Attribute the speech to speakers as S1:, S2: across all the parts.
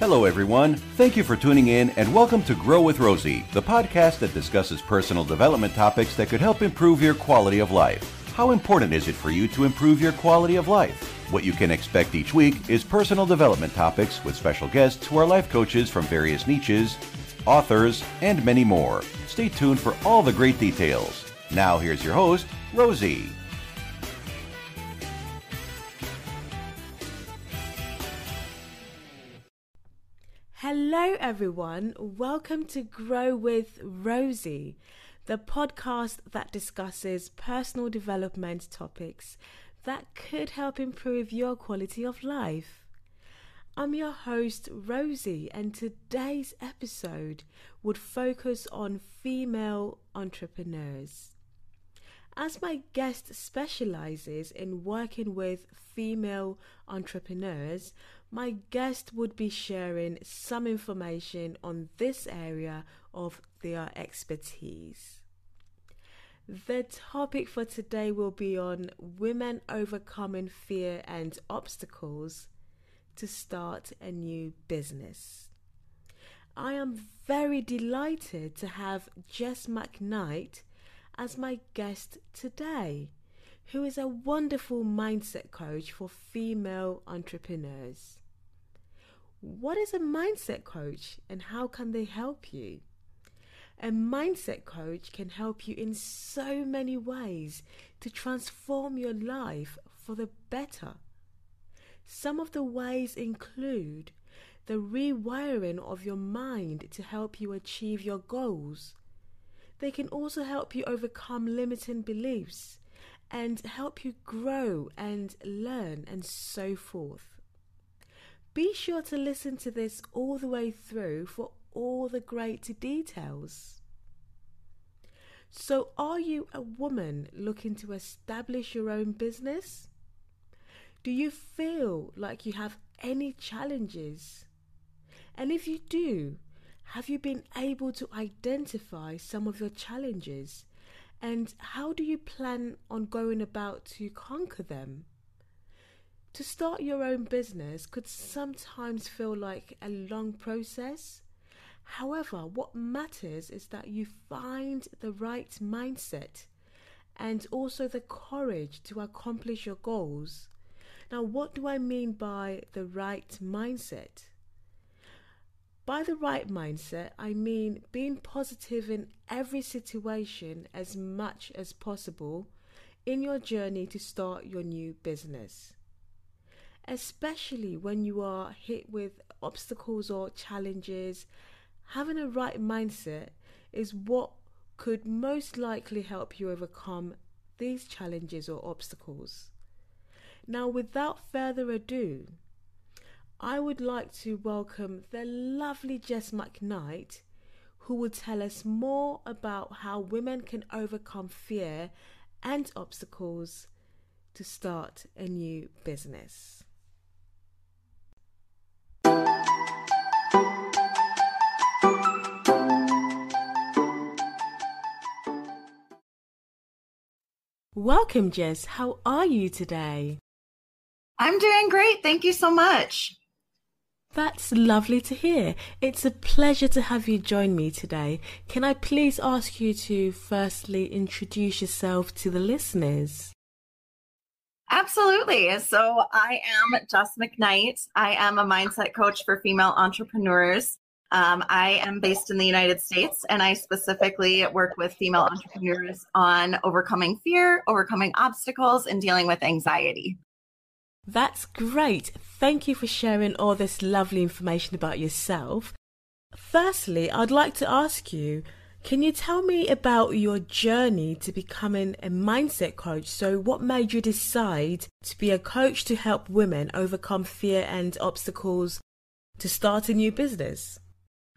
S1: Hello, everyone. Thank you for tuning in and welcome to Grow with Rosie, the podcast that discusses personal development topics that could help improve your quality of life. How important is it for you to improve your quality of life? What you can expect each week is personal development topics with special guests who are life coaches from various niches, authors, and many more. Stay tuned for all the great details. Now, here's your host, Rosie.
S2: Hello, everyone. Welcome to Grow with Rosie, the podcast that discusses personal development topics that could help improve your quality of life. I'm your host, Rosie, and today's episode would focus on female entrepreneurs. As my guest specializes in working with female entrepreneurs, my guest would be sharing some information on this area of their expertise. The topic for today will be on women overcoming fear and obstacles to start a new business. I am very delighted to have Jess McKnight as my guest today, who is a wonderful mindset coach for female entrepreneurs. What is a mindset coach and how can they help you? A mindset coach can help you in so many ways to transform your life for the better. Some of the ways include the rewiring of your mind to help you achieve your goals. They can also help you overcome limiting beliefs and help you grow and learn and so forth. Be sure to listen to this all the way through for all the great details. So, are you a woman looking to establish your own business? Do you feel like you have any challenges? And if you do, have you been able to identify some of your challenges? And how do you plan on going about to conquer them? To start your own business could sometimes feel like a long process. However, what matters is that you find the right mindset and also the courage to accomplish your goals. Now, what do I mean by the right mindset? By the right mindset, I mean being positive in every situation as much as possible in your journey to start your new business especially when you are hit with obstacles or challenges. Having a right mindset is what could most likely help you overcome these challenges or obstacles. Now, without further ado, I would like to welcome the lovely Jess McKnight, who will tell us more about how women can overcome fear and obstacles to start a new business. Welcome, Jess. How are you today?
S3: I'm doing great. Thank you so much.
S2: That's lovely to hear. It's a pleasure to have you join me today. Can I please ask you to firstly introduce yourself to the listeners?
S3: Absolutely. So, I am Jess McKnight. I am a mindset coach for female entrepreneurs. Um, I am based in the United States and I specifically work with female entrepreneurs on overcoming fear, overcoming obstacles, and dealing with anxiety.
S2: That's great. Thank you for sharing all this lovely information about yourself. Firstly, I'd like to ask you can you tell me about your journey to becoming a mindset coach? So, what made you decide to be a coach to help women overcome fear and obstacles to start a new business?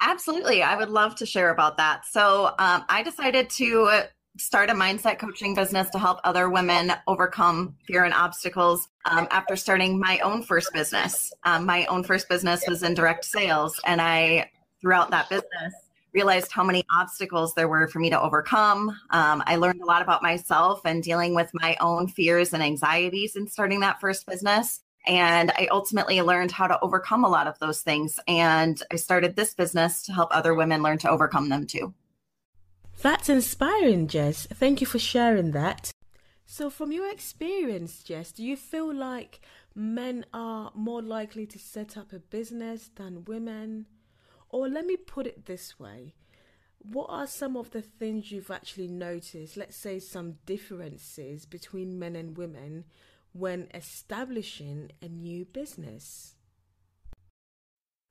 S3: Absolutely. I would love to share about that. So, um, I decided to start a mindset coaching business to help other women overcome fear and obstacles um, after starting my own first business. Um, my own first business was in direct sales, and I, throughout that business, realized how many obstacles there were for me to overcome. Um, I learned a lot about myself and dealing with my own fears and anxieties in starting that first business. And I ultimately learned how to overcome a lot of those things. And I started this business to help other women learn to overcome them too.
S2: That's inspiring, Jess. Thank you for sharing that. So, from your experience, Jess, do you feel like men are more likely to set up a business than women? Or let me put it this way what are some of the things you've actually noticed, let's say some differences between men and women when establishing a new business?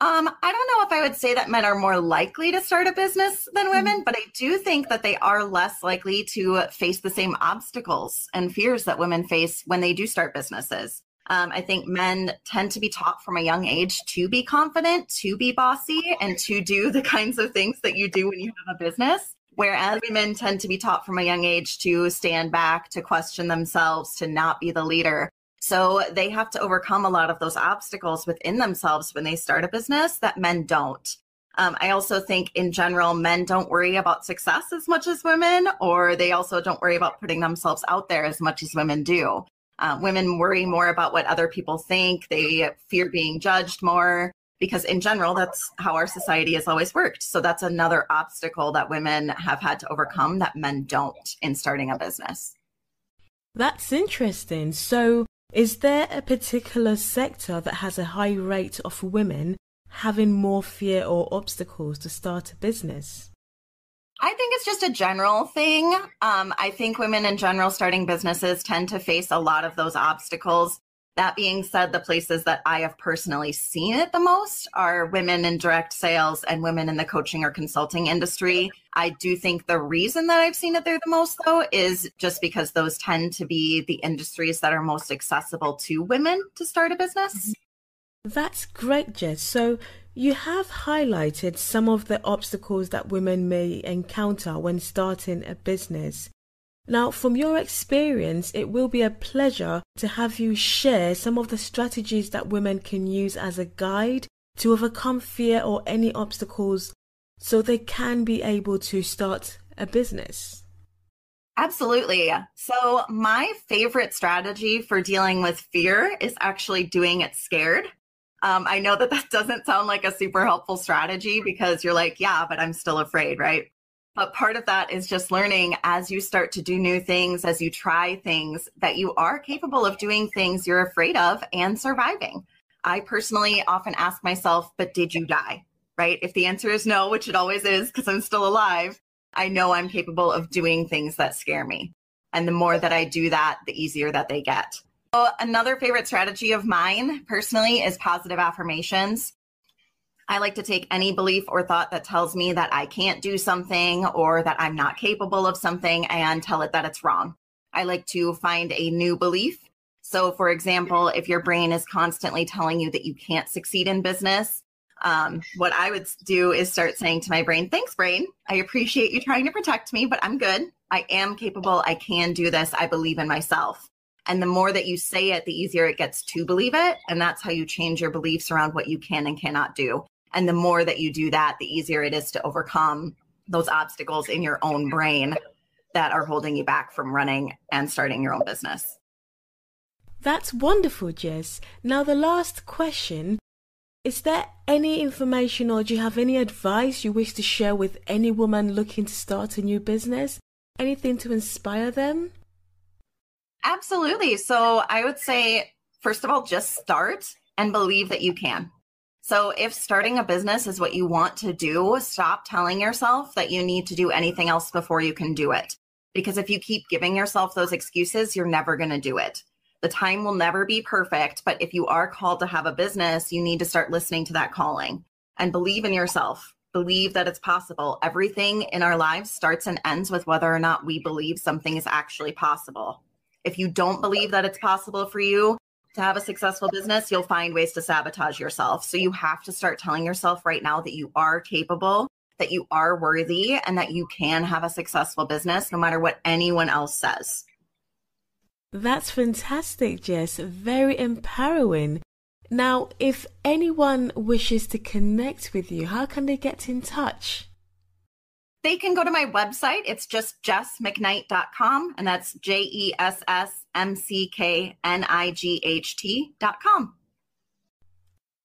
S3: Um, I don't know if I would say that men are more likely to start a business than women, mm-hmm. but I do think that they are less likely to face the same obstacles and fears that women face when they do start businesses. Um, I think men tend to be taught from a young age to be confident, to be bossy, and to do the kinds of things that you do when you have a business. Whereas women tend to be taught from a young age to stand back, to question themselves, to not be the leader. So they have to overcome a lot of those obstacles within themselves when they start a business that men don't. Um, I also think in general, men don't worry about success as much as women, or they also don't worry about putting themselves out there as much as women do. Uh, women worry more about what other people think. They fear being judged more because, in general, that's how our society has always worked. So, that's another obstacle that women have had to overcome that men don't in starting a business.
S2: That's interesting. So, is there a particular sector that has a high rate of women having more fear or obstacles to start a business?
S3: I think it's just a general thing. Um, I think women in general starting businesses tend to face a lot of those obstacles. That being said, the places that I have personally seen it the most are women in direct sales and women in the coaching or consulting industry. I do think the reason that I've seen it there the most, though, is just because those tend to be the industries that are most accessible to women to start a business. Mm-hmm.
S2: That's great, Jess. So you have highlighted some of the obstacles that women may encounter when starting a business. Now, from your experience, it will be a pleasure to have you share some of the strategies that women can use as a guide to overcome fear or any obstacles so they can be able to start a business.
S3: Absolutely. So, my favorite strategy for dealing with fear is actually doing it scared. Um, I know that that doesn't sound like a super helpful strategy because you're like, yeah, but I'm still afraid, right? But part of that is just learning as you start to do new things, as you try things, that you are capable of doing things you're afraid of and surviving. I personally often ask myself, but did you die? Right? If the answer is no, which it always is because I'm still alive, I know I'm capable of doing things that scare me. And the more that I do that, the easier that they get. So another favorite strategy of mine personally is positive affirmations. I like to take any belief or thought that tells me that I can't do something or that I'm not capable of something and tell it that it's wrong. I like to find a new belief. So, for example, if your brain is constantly telling you that you can't succeed in business, um, what I would do is start saying to my brain, Thanks, brain. I appreciate you trying to protect me, but I'm good. I am capable. I can do this. I believe in myself. And the more that you say it, the easier it gets to believe it. And that's how you change your beliefs around what you can and cannot do. And the more that you do that, the easier it is to overcome those obstacles in your own brain that are holding you back from running and starting your own business.
S2: That's wonderful, Jess. Now, the last question is there any information or do you have any advice you wish to share with any woman looking to start a new business? Anything to inspire them?
S3: Absolutely. So I would say, first of all, just start and believe that you can. So if starting a business is what you want to do, stop telling yourself that you need to do anything else before you can do it. Because if you keep giving yourself those excuses, you're never going to do it. The time will never be perfect, but if you are called to have a business, you need to start listening to that calling and believe in yourself. Believe that it's possible. Everything in our lives starts and ends with whether or not we believe something is actually possible. If you don't believe that it's possible for you to have a successful business, you'll find ways to sabotage yourself. So you have to start telling yourself right now that you are capable, that you are worthy, and that you can have a successful business no matter what anyone else says.
S2: That's fantastic, Jess. Very empowering. Now, if anyone wishes to connect with you, how can they get in touch?
S3: they can go to my website. It's just jessmcknight.com, and that's J E S S M C K N I G H T.com.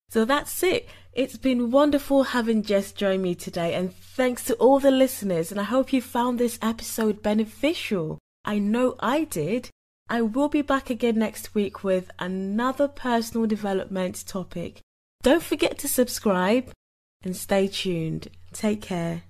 S2: So that's it. It's been wonderful having Jess join me today, and thanks to all the listeners. And I hope you found this episode beneficial. I know I did. I will be back again next week with another personal development topic. Don't forget to subscribe and stay tuned. Take care.